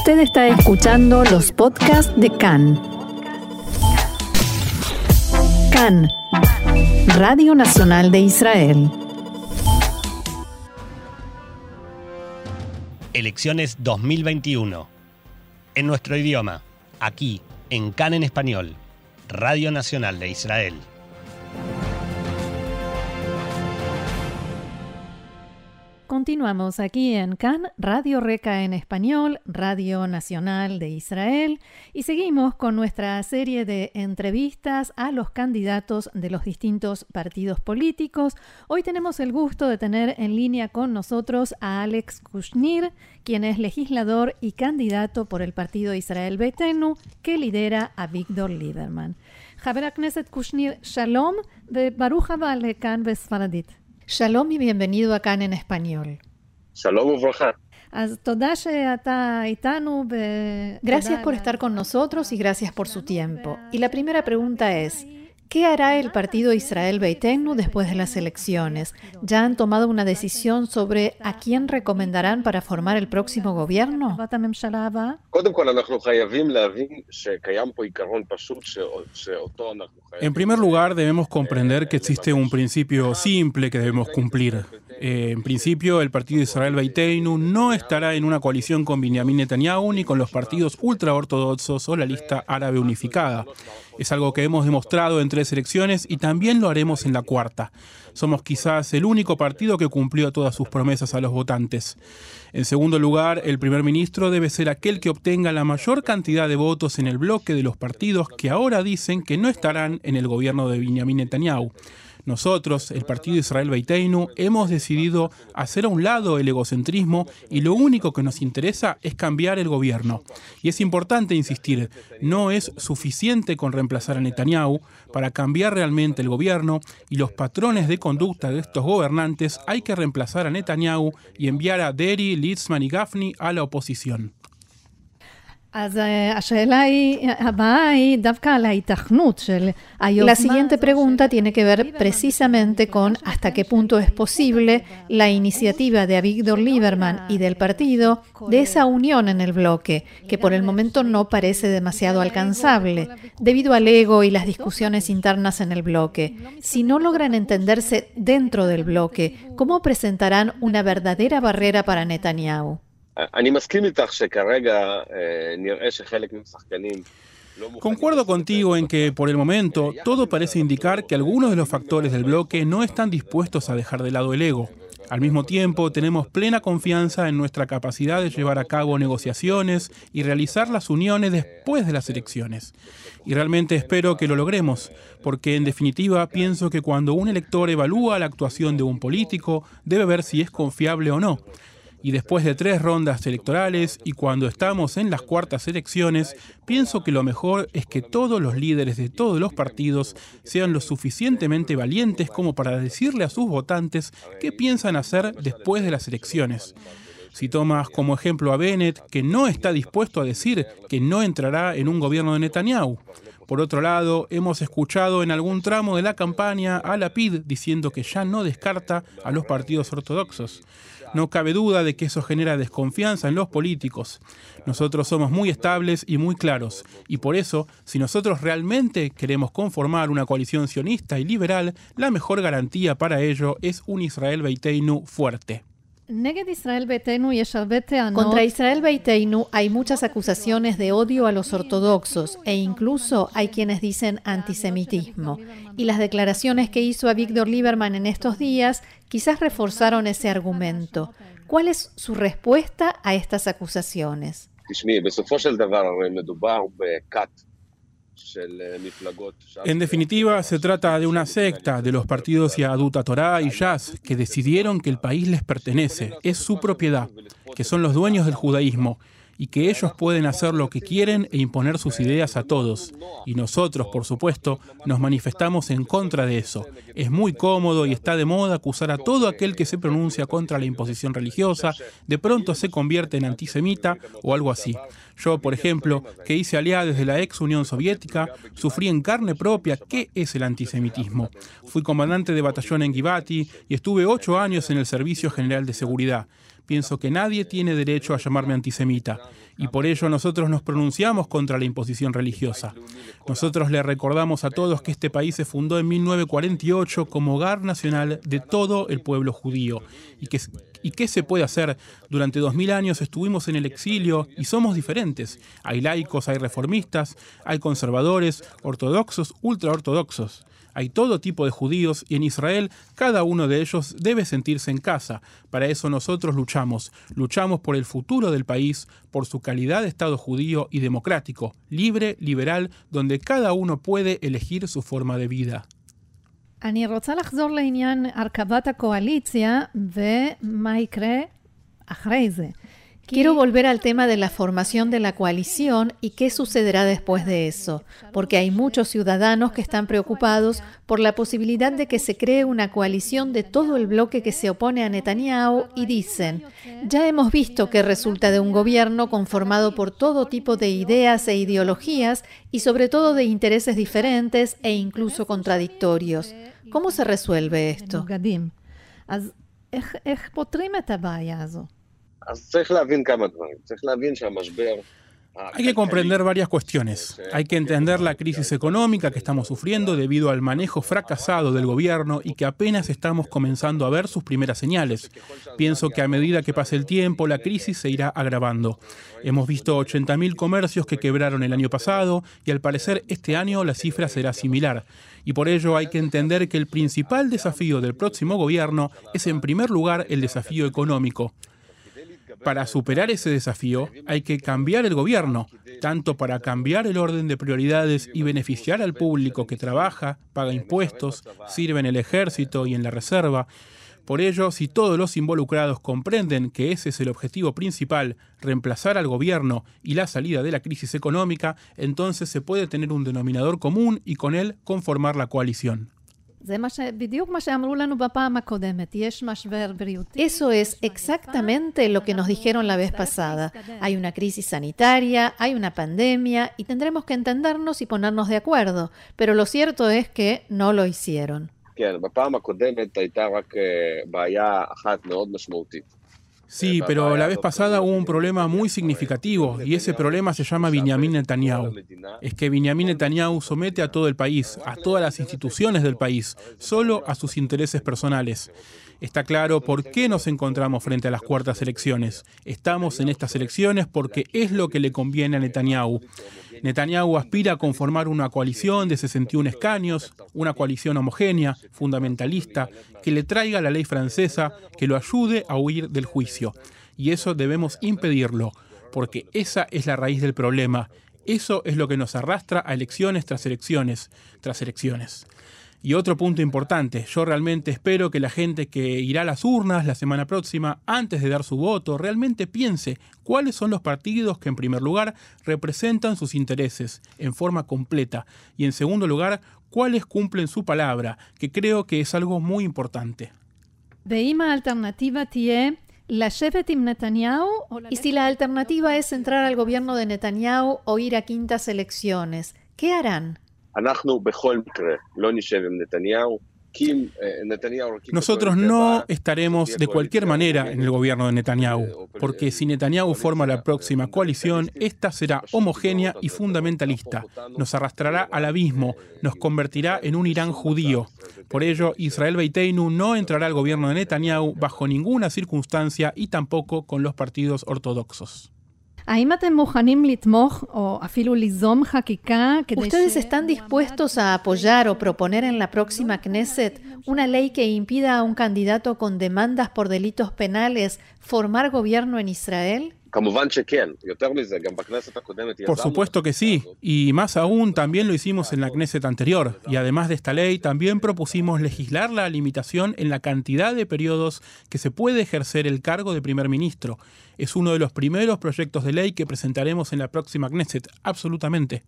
Usted está escuchando los podcasts de CAN. CAN, Radio Nacional de Israel. Elecciones 2021. En nuestro idioma, aquí, en CAN en español, Radio Nacional de Israel. Continuamos aquí en CAN, Radio Reca en español, Radio Nacional de Israel, y seguimos con nuestra serie de entrevistas a los candidatos de los distintos partidos políticos. Hoy tenemos el gusto de tener en línea con nosotros a Alex Kushnir, quien es legislador y candidato por el partido Israel Betenu, que lidera a Víctor Lieberman. Javier Knesset Kushnir, Shalom, de Baruch Haba CAN Vesfaradit. Shalom y bienvenido acá en español. Shalom Gracias por estar con nosotros y gracias por su tiempo. Y la primera pregunta es, ¿Qué hará el partido Israel Beitenu después de las elecciones? ¿Ya han tomado una decisión sobre a quién recomendarán para formar el próximo gobierno? En primer lugar, debemos comprender que existe un principio simple que debemos cumplir. Eh, en principio, el partido Israel Beiteinu no estará en una coalición con Benjamin Netanyahu ni con los partidos ultraortodoxos o la lista árabe unificada. Es algo que hemos demostrado en tres elecciones y también lo haremos en la cuarta. Somos quizás el único partido que cumplió todas sus promesas a los votantes. En segundo lugar, el primer ministro debe ser aquel que obtenga la mayor cantidad de votos en el bloque de los partidos que ahora dicen que no estarán en el gobierno de Benjamin Netanyahu. Nosotros, el Partido Israel Beiteinu, hemos decidido hacer a un lado el egocentrismo y lo único que nos interesa es cambiar el gobierno. Y es importante insistir, no es suficiente con reemplazar a Netanyahu para cambiar realmente el gobierno y los patrones de conducta de estos gobernantes hay que reemplazar a Netanyahu y enviar a Deri, Litzman y Gafni a la oposición. La siguiente pregunta tiene que ver precisamente con hasta qué punto es posible la iniciativa de Avigdor Lieberman y del partido de esa unión en el bloque, que por el momento no parece demasiado alcanzable, debido al ego y las discusiones internas en el bloque. Si no logran entenderse dentro del bloque, ¿cómo presentarán una verdadera barrera para Netanyahu? Concuerdo contigo en que, por el momento, todo parece indicar que algunos de los factores del bloque no están dispuestos a dejar de lado el ego. Al mismo tiempo, tenemos plena confianza en nuestra capacidad de llevar a cabo negociaciones y realizar las uniones después de las elecciones. Y realmente espero que lo logremos, porque en definitiva pienso que cuando un elector evalúa la actuación de un político, debe ver si es confiable o no. Y después de tres rondas electorales y cuando estamos en las cuartas elecciones, pienso que lo mejor es que todos los líderes de todos los partidos sean lo suficientemente valientes como para decirle a sus votantes qué piensan hacer después de las elecciones. Si tomas como ejemplo a Bennett, que no está dispuesto a decir que no entrará en un gobierno de Netanyahu. Por otro lado, hemos escuchado en algún tramo de la campaña a Lapid diciendo que ya no descarta a los partidos ortodoxos. No cabe duda de que eso genera desconfianza en los políticos. Nosotros somos muy estables y muy claros, y por eso, si nosotros realmente queremos conformar una coalición sionista y liberal, la mejor garantía para ello es un Israel Beiteinu fuerte. Contra Israel Beiteinu hay muchas acusaciones de odio a los ortodoxos e incluso hay quienes dicen antisemitismo. Y las declaraciones que hizo a Víctor Lieberman en estos días quizás reforzaron ese argumento. ¿Cuál es su respuesta a estas acusaciones? En definitiva, se trata de una secta de los partidos Yaduta Torah y Jazz que decidieron que el país les pertenece, es su propiedad, que son los dueños del judaísmo y que ellos pueden hacer lo que quieren e imponer sus ideas a todos. Y nosotros, por supuesto, nos manifestamos en contra de eso. Es muy cómodo y está de moda acusar a todo aquel que se pronuncia contra la imposición religiosa, de pronto se convierte en antisemita o algo así. Yo, por ejemplo, que hice aliada desde la ex Unión Soviética, sufrí en carne propia qué es el antisemitismo. Fui comandante de batallón en Givati y estuve ocho años en el Servicio General de Seguridad. Pienso que nadie tiene derecho a llamarme antisemita y por ello nosotros nos pronunciamos contra la imposición religiosa. Nosotros le recordamos a todos que este país se fundó en 1948 como hogar nacional de todo el pueblo judío y que ¿Y qué se puede hacer? Durante dos mil años estuvimos en el exilio y somos diferentes. Hay laicos, hay reformistas, hay conservadores, ortodoxos, ultraortodoxos. Hay todo tipo de judíos y en Israel cada uno de ellos debe sentirse en casa. Para eso nosotros luchamos. Luchamos por el futuro del país, por su calidad de Estado judío y democrático, libre, liberal, donde cada uno puede elegir su forma de vida. אני רוצה לחזור לעניין הרכבת הקואליציה ומה יקרה אחרי זה. Quiero volver al tema de la formación de la coalición y qué sucederá después de eso, porque hay muchos ciudadanos que están preocupados por la posibilidad de que se cree una coalición de todo el bloque que se opone a Netanyahu y dicen, ya hemos visto que resulta de un gobierno conformado por todo tipo de ideas e ideologías y sobre todo de intereses diferentes e incluso contradictorios. ¿Cómo se resuelve esto? Hay que comprender varias cuestiones. Hay que entender la crisis económica que estamos sufriendo debido al manejo fracasado del gobierno y que apenas estamos comenzando a ver sus primeras señales. Pienso que a medida que pase el tiempo, la crisis se irá agravando. Hemos visto 80.000 comercios que quebraron el año pasado y al parecer este año la cifra será similar. Y por ello hay que entender que el principal desafío del próximo gobierno es en primer lugar el desafío económico. Para superar ese desafío hay que cambiar el gobierno, tanto para cambiar el orden de prioridades y beneficiar al público que trabaja, paga impuestos, sirve en el ejército y en la reserva, por ello, si todos los involucrados comprenden que ese es el objetivo principal, reemplazar al gobierno y la salida de la crisis económica, entonces se puede tener un denominador común y con él conformar la coalición. Eso es exactamente lo que nos dijeron la vez pasada. Hay una crisis sanitaria, hay una pandemia y tendremos que entendernos y ponernos de acuerdo, pero lo cierto es que no lo hicieron. Sí, pero la vez pasada hubo un problema muy significativo y ese problema se llama Benjamin Netanyahu. Es que Benjamin Netanyahu somete a todo el país, a todas las instituciones del país, solo a sus intereses personales. Está claro por qué nos encontramos frente a las cuartas elecciones. Estamos en estas elecciones porque es lo que le conviene a Netanyahu. Netanyahu aspira a conformar una coalición de 61 escaños, una coalición homogénea, fundamentalista, que le traiga la ley francesa, que lo ayude a huir del juicio. Y eso debemos impedirlo, porque esa es la raíz del problema. Eso es lo que nos arrastra a elecciones tras elecciones tras elecciones. Y otro punto importante, yo realmente espero que la gente que irá a las urnas la semana próxima, antes de dar su voto, realmente piense cuáles son los partidos que en primer lugar representan sus intereses en forma completa y en segundo lugar cuáles cumplen su palabra, que creo que es algo muy importante. alternativa y si la alternativa es entrar al gobierno de Netanyahu o ir a quintas elecciones, ¿qué harán? Nosotros no estaremos de cualquier manera en el gobierno de Netanyahu, porque si Netanyahu forma la próxima coalición, esta será homogénea y fundamentalista, nos arrastrará al abismo, nos convertirá en un Irán judío. Por ello, Israel Beiteinu no entrará al gobierno de Netanyahu bajo ninguna circunstancia y tampoco con los partidos ortodoxos. ¿Ustedes están dispuestos a apoyar o proponer en la próxima Knesset una ley que impida a un candidato con demandas por delitos penales formar gobierno en Israel? Por supuesto que sí, y más aún también lo hicimos en la Knesset anterior, y además de esta ley también propusimos legislar la limitación en la cantidad de periodos que se puede ejercer el cargo de primer ministro. Es uno de los primeros proyectos de ley que presentaremos en la próxima Knesset, absolutamente.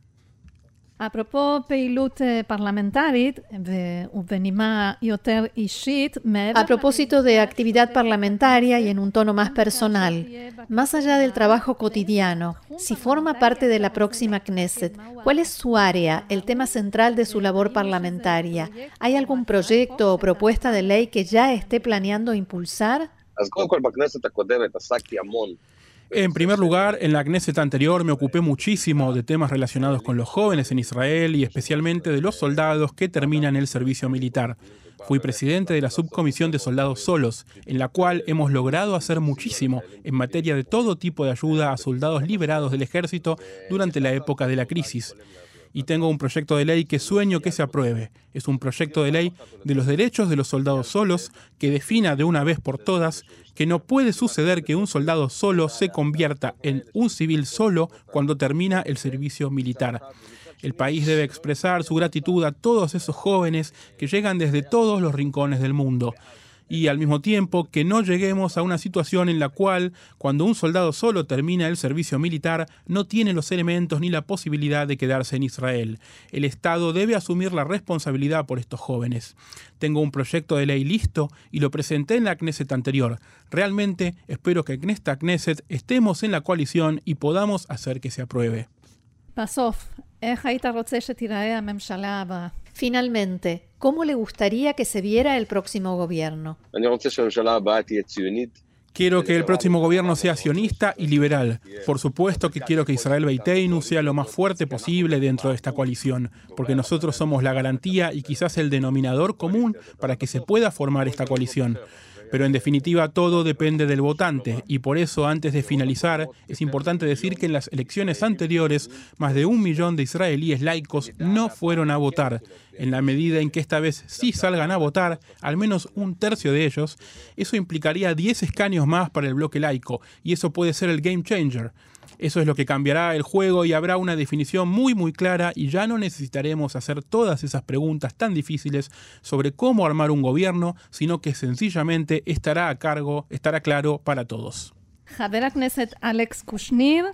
A propósito de actividad parlamentaria y en un tono más personal, más allá del trabajo cotidiano, si forma parte de la próxima Knesset, ¿cuál es su área, el tema central de su labor parlamentaria? ¿Hay algún proyecto o propuesta de ley que ya esté planeando impulsar? En primer lugar, en la Knesset anterior me ocupé muchísimo de temas relacionados con los jóvenes en Israel y especialmente de los soldados que terminan el servicio militar. Fui presidente de la subcomisión de soldados solos, en la cual hemos logrado hacer muchísimo en materia de todo tipo de ayuda a soldados liberados del ejército durante la época de la crisis y tengo un proyecto de ley que sueño que se apruebe. Es un proyecto de ley de los derechos de los soldados solos que defina de una vez por todas que no puede suceder que un soldado solo se convierta en un civil solo cuando termina el servicio militar. El país debe expresar su gratitud a todos esos jóvenes que llegan desde todos los rincones del mundo y al mismo tiempo que no lleguemos a una situación en la cual, cuando un soldado solo termina el servicio militar, no tiene los elementos ni la posibilidad de quedarse en Israel. El Estado debe asumir la responsabilidad por estos jóvenes. Tengo un proyecto de ley listo y lo presenté en la Knesset anterior. Realmente espero que en esta Knesset estemos en la coalición y podamos hacer que se apruebe. Finalmente, ¿cómo le gustaría que se viera el próximo gobierno? Quiero que el próximo gobierno sea sionista y liberal. Por supuesto que quiero que Israel Beiteinu sea lo más fuerte posible dentro de esta coalición, porque nosotros somos la garantía y quizás el denominador común para que se pueda formar esta coalición. Pero en definitiva todo depende del votante y por eso antes de finalizar es importante decir que en las elecciones anteriores más de un millón de israelíes laicos no fueron a votar. En la medida en que esta vez sí salgan a votar, al menos un tercio de ellos, eso implicaría 10 escaños más para el bloque laico y eso puede ser el game changer. Eso es lo que cambiará el juego y habrá una definición muy muy clara y ya no necesitaremos hacer todas esas preguntas tan difíciles sobre cómo armar un gobierno, sino que sencillamente estará a cargo, estará claro para todos. Alex Kushnir,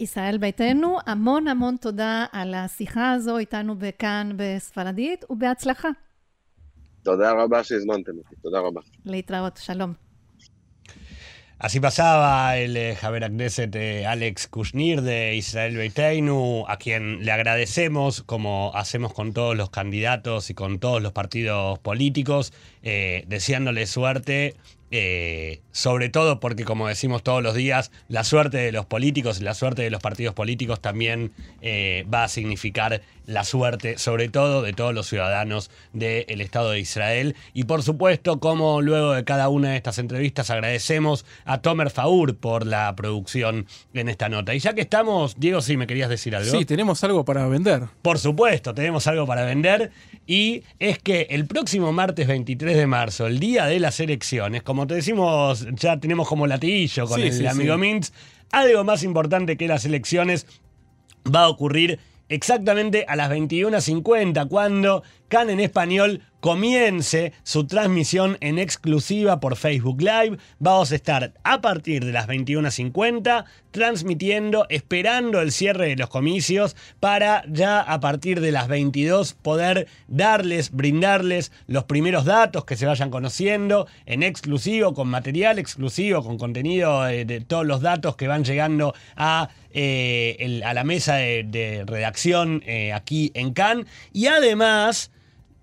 ישראל ביתנו, המון המון תודה על השיחה הזו איתנו בכאן בספרדית, ובהצלחה. תודה רבה שהזמנתם אותי, תודה רבה. להתראות, שלום. Así pasaba el eh, Javier Agneset eh, Alex Kushnir de Israel Beiteinu, a quien le agradecemos, como hacemos con todos los candidatos y con todos los partidos políticos, eh, deseándole suerte eh, sobre todo porque, como decimos todos los días, la suerte de los políticos y la suerte de los partidos políticos también eh, va a significar la suerte, sobre todo, de todos los ciudadanos del Estado de Israel. Y por supuesto, como luego de cada una de estas entrevistas, agradecemos a Tomer Faur por la producción en esta nota. Y ya que estamos, Diego, si me querías decir algo. Sí, tenemos algo para vender. Por supuesto, tenemos algo para vender. Y es que el próximo martes 23 de marzo, el día de las elecciones, como te decimos, ya tenemos como latillo con el amigo Mintz, algo más importante que las elecciones va a ocurrir exactamente a las 21.50, cuando Can en español comience su transmisión en exclusiva por Facebook Live. Vamos a estar a partir de las 21.50 transmitiendo, esperando el cierre de los comicios para ya a partir de las 22 poder darles, brindarles los primeros datos que se vayan conociendo en exclusivo, con material exclusivo, con contenido de, todos los datos que van llegando a, eh, la mesa de, redacción eh, aquí en Cannes. Y además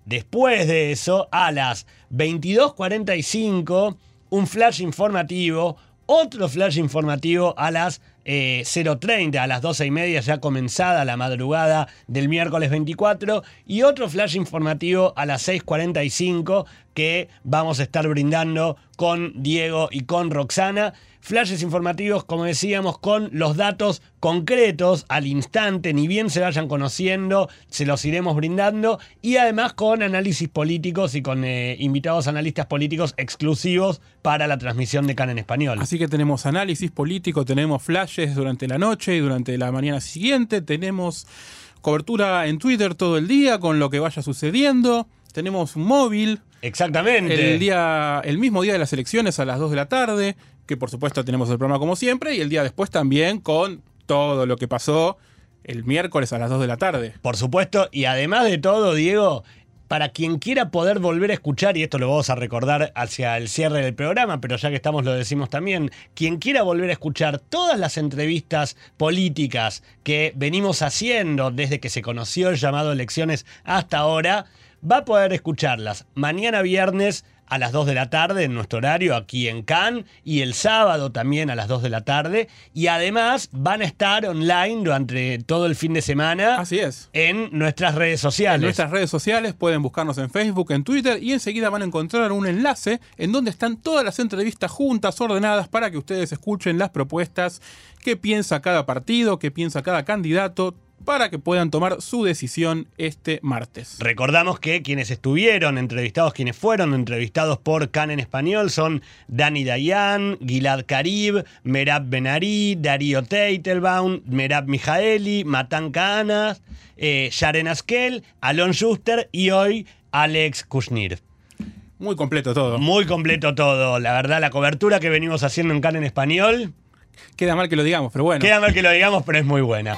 Después de eso, a las 22.45, un flash informativo, otro flash informativo a las 0.30, eh, a las 12 y media ya comenzada la madrugada del miércoles 24, y otro flash informativo a las 6.45 que vamos a estar brindando con Diego y con Roxana flashes informativos, como decíamos, con los datos concretos al instante, ni bien se vayan conociendo, se los iremos brindando, y además con análisis políticos y con eh, invitados analistas políticos exclusivos para la transmisión de CAN en español. Así que tenemos análisis político, tenemos flashes durante la noche y durante la mañana siguiente, tenemos cobertura en Twitter todo el día con lo que vaya sucediendo, tenemos móvil. Exactamente. El, día, el mismo día de las elecciones a las 2 de la tarde que por supuesto tenemos el programa como siempre, y el día después también con todo lo que pasó el miércoles a las 2 de la tarde. Por supuesto, y además de todo, Diego, para quien quiera poder volver a escuchar, y esto lo vamos a recordar hacia el cierre del programa, pero ya que estamos lo decimos también, quien quiera volver a escuchar todas las entrevistas políticas que venimos haciendo desde que se conoció el llamado elecciones hasta ahora, va a poder escucharlas mañana viernes a las 2 de la tarde en nuestro horario aquí en Cannes y el sábado también a las 2 de la tarde. Y además van a estar online durante todo el fin de semana. Así es. En nuestras redes sociales. En nuestras redes sociales pueden buscarnos en Facebook, en Twitter y enseguida van a encontrar un enlace en donde están todas las entrevistas juntas, ordenadas para que ustedes escuchen las propuestas, qué piensa cada partido, qué piensa cada candidato para que puedan tomar su decisión este martes. Recordamos que quienes estuvieron entrevistados, quienes fueron entrevistados por Can en español son Dani Dayan, Gilad Karib, Merab Benari, Darío Teitelbaum, Merab Mijaeli, Matan Kahanas, eh, Sharen Askel, Alon Schuster y hoy Alex Kushnir. Muy completo todo. Muy completo todo. La verdad, la cobertura que venimos haciendo en Can en español. Queda mal que lo digamos, pero bueno. Queda mal que lo digamos, pero es muy buena.